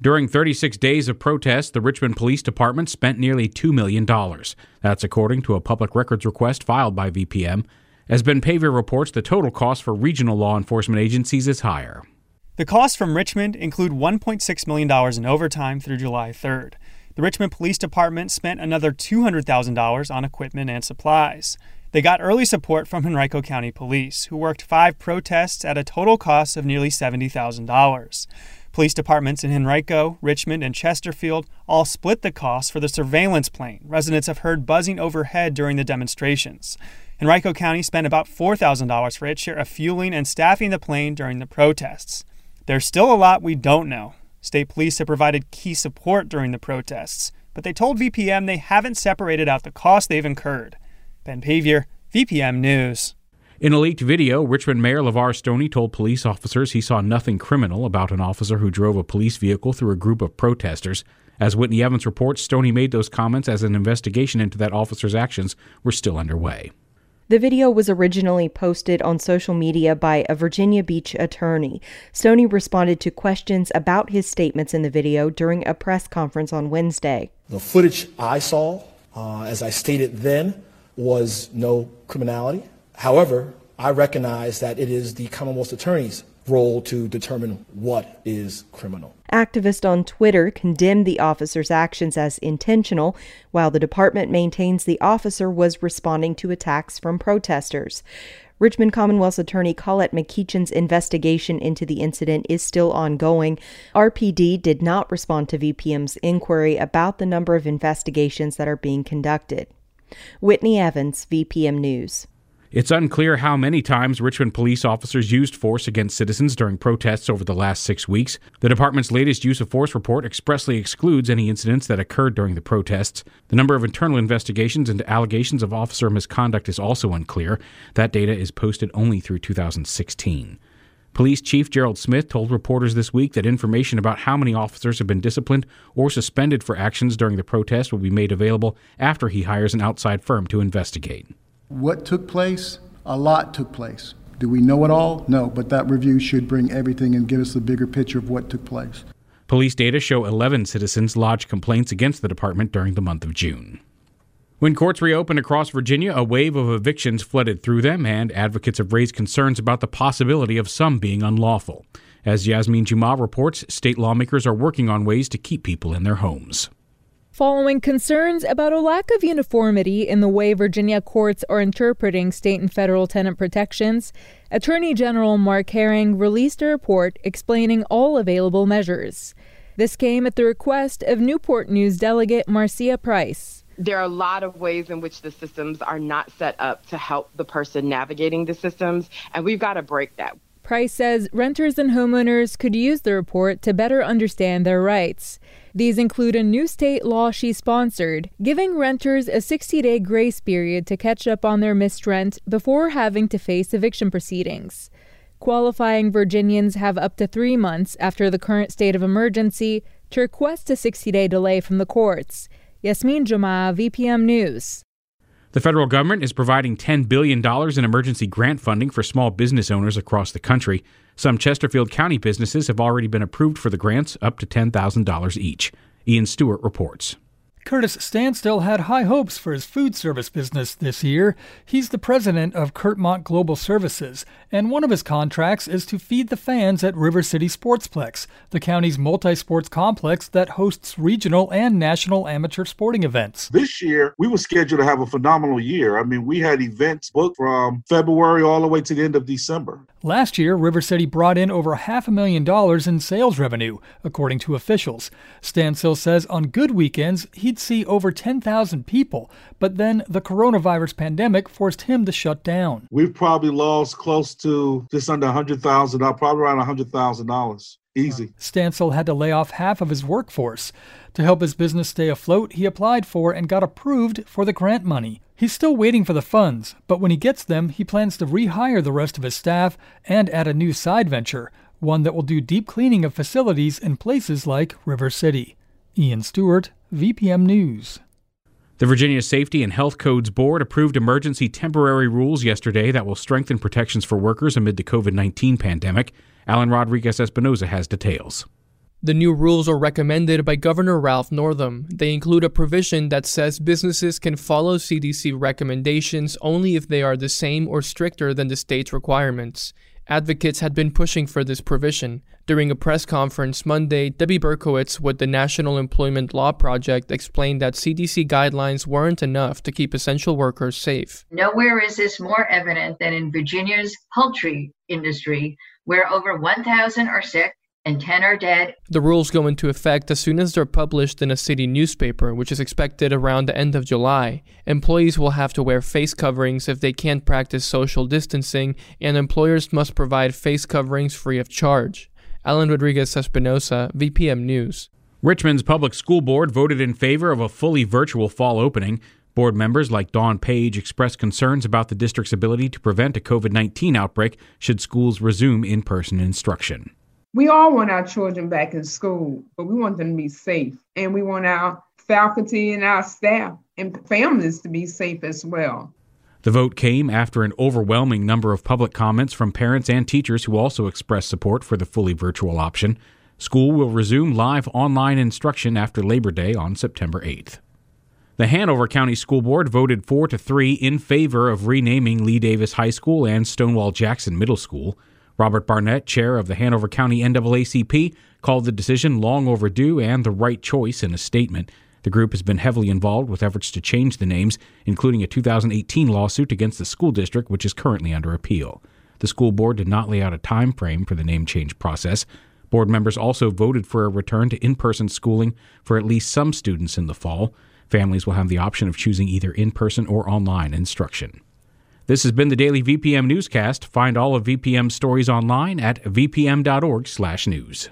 During 36 days of protests, the Richmond Police Department spent nearly $2 million. That's according to a public records request filed by VPM. As Ben Paviour reports, the total cost for regional law enforcement agencies is higher. The costs from Richmond include $1.6 million in overtime through July 3rd. The Richmond Police Department spent another $200,000 on equipment and supplies. They got early support from Henrico County Police, who worked five protests at a total cost of nearly $70,000. Police departments in Henrico, Richmond, and Chesterfield all split the costs for the surveillance plane residents have heard buzzing overhead during the demonstrations. Henrico County spent about $4,000 for its share of fueling and staffing the plane during the protests. There's still a lot we don't know. State police have provided key support during the protests, but they told VPM they haven't separated out the cost they've incurred. Ben Paviour, VPM News. In a leaked video, Richmond Mayor LeVar Stoney told police officers he saw nothing criminal about an officer who drove a police vehicle through a group of protesters. As Whitney Evans reports, Stoney made those comments as an investigation into that officer's actions were still underway. The video was originally posted on social media by a Virginia Beach attorney. Stoney responded to questions about his statements in the video during a press conference on Wednesday. The footage I saw, uh, as I stated then, was no criminality. However, I recognize that it is the Commonwealth Attorney's role to determine what is criminal. Activists on Twitter condemned the officer's actions as intentional, while the department maintains the officer was responding to attacks from protesters. Richmond Commonwealth's attorney Colette McEachin's investigation into the incident is still ongoing. RPD did not respond to VPM's inquiry about the number of investigations that are being conducted. Whitney Evans, VPM News. It's unclear how many times Richmond police officers used force against citizens during protests over the last six weeks. The department's latest use of force report expressly excludes any incidents that occurred during the protests. The number of internal investigations into allegations of officer misconduct is also unclear. That data is posted only through 2016. Police Chief Gerald Smith told reporters this week that information about how many officers have been disciplined or suspended for actions during the protest will be made available after he hires an outside firm to investigate. What took place? A lot took place. Do we know it all? No, but that review should bring everything and give us a bigger picture of what took place. Police data show 11 citizens lodged complaints against the department during the month of June. When courts reopened across Virginia, a wave of evictions flooded through them, and advocates have raised concerns about the possibility of some being unlawful. As Yasmin Juma reports, state lawmakers are working on ways to keep people in their homes following concerns about a lack of uniformity in the way Virginia courts are interpreting state and federal tenant protections, Attorney General Mark Herring released a report explaining all available measures. This came at the request of Newport News delegate Marcia Price. There are a lot of ways in which the systems are not set up to help the person navigating the systems, and we've got to break that. Price says renters and homeowners could use the report to better understand their rights. These include a new state law she sponsored, giving renters a 60 day grace period to catch up on their missed rent before having to face eviction proceedings. Qualifying Virginians have up to three months after the current state of emergency to request a 60 day delay from the courts. Yasmin Juma, VPM News. The federal government is providing $10 billion in emergency grant funding for small business owners across the country. Some Chesterfield County businesses have already been approved for the grants, up to $10,000 each. Ian Stewart reports. Curtis Standstill had high hopes for his food service business this year. He's the president of Curtmont Global Services, and one of his contracts is to feed the fans at River City Sportsplex, the county's multi sports complex that hosts regional and national amateur sporting events. This year, we were scheduled to have a phenomenal year. I mean, we had events booked from February all the way to the end of December. Last year, River City brought in over half a million dollars in sales revenue, according to officials. Standstill says on good weekends, he'd see over 10,000 people, but then the coronavirus pandemic forced him to shut down. We've probably lost close to just under $100,000, uh, probably around $100,000 Easy. Stansel had to lay off half of his workforce. To help his business stay afloat, he applied for and got approved for the grant money. He's still waiting for the funds, but when he gets them, he plans to rehire the rest of his staff and add a new side venture, one that will do deep cleaning of facilities in places like River City. Ian Stewart, VPM News. The Virginia Safety and Health Codes Board approved emergency temporary rules yesterday that will strengthen protections for workers amid the COVID 19 pandemic. Alan Rodriguez Espinoza has details. The new rules are recommended by Governor Ralph Northam. They include a provision that says businesses can follow CDC recommendations only if they are the same or stricter than the state's requirements. Advocates had been pushing for this provision. During a press conference Monday, Debbie Berkowitz with the National Employment Law Project explained that CDC guidelines weren't enough to keep essential workers safe. Nowhere is this more evident than in Virginia's poultry industry, where over 1,000 are sick and 10 are dead. The rules go into effect as soon as they're published in a city newspaper, which is expected around the end of July. Employees will have to wear face coverings if they can't practice social distancing, and employers must provide face coverings free of charge. Alan Rodriguez Espinoza, VPM News. Richmond's Public School Board voted in favor of a fully virtual fall opening. Board members like Dawn Page expressed concerns about the district's ability to prevent a COVID 19 outbreak should schools resume in person instruction we all want our children back in school, but we want them to be safe. And we want our faculty and our staff and families to be safe as well. The vote came after an overwhelming number of public comments from parents and teachers who also expressed support for the fully virtual option. School will resume live online instruction after Labor Day on September 8th. The Hanover County School Board voted 4 to 3 in favor of renaming Lee Davis High School and Stonewall Jackson Middle School. Robert Barnett, chair of the Hanover County NAACP, called the decision long overdue and the right choice in a statement. The group has been heavily involved with efforts to change the names, including a 2018 lawsuit against the school district, which is currently under appeal. The school board did not lay out a time frame for the name change process. Board members also voted for a return to in person schooling for at least some students in the fall. Families will have the option of choosing either in person or online instruction. This has been the daily VPM newscast. Find all of VPM stories online at vpm.org/news.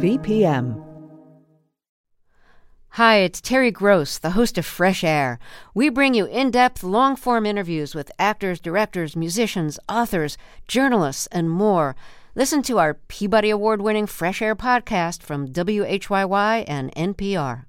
VPM Hi, it's Terry Gross, the host of Fresh Air. We bring you in depth, long form interviews with actors, directors, musicians, authors, journalists, and more. Listen to our Peabody Award winning Fresh Air podcast from WHYY and NPR.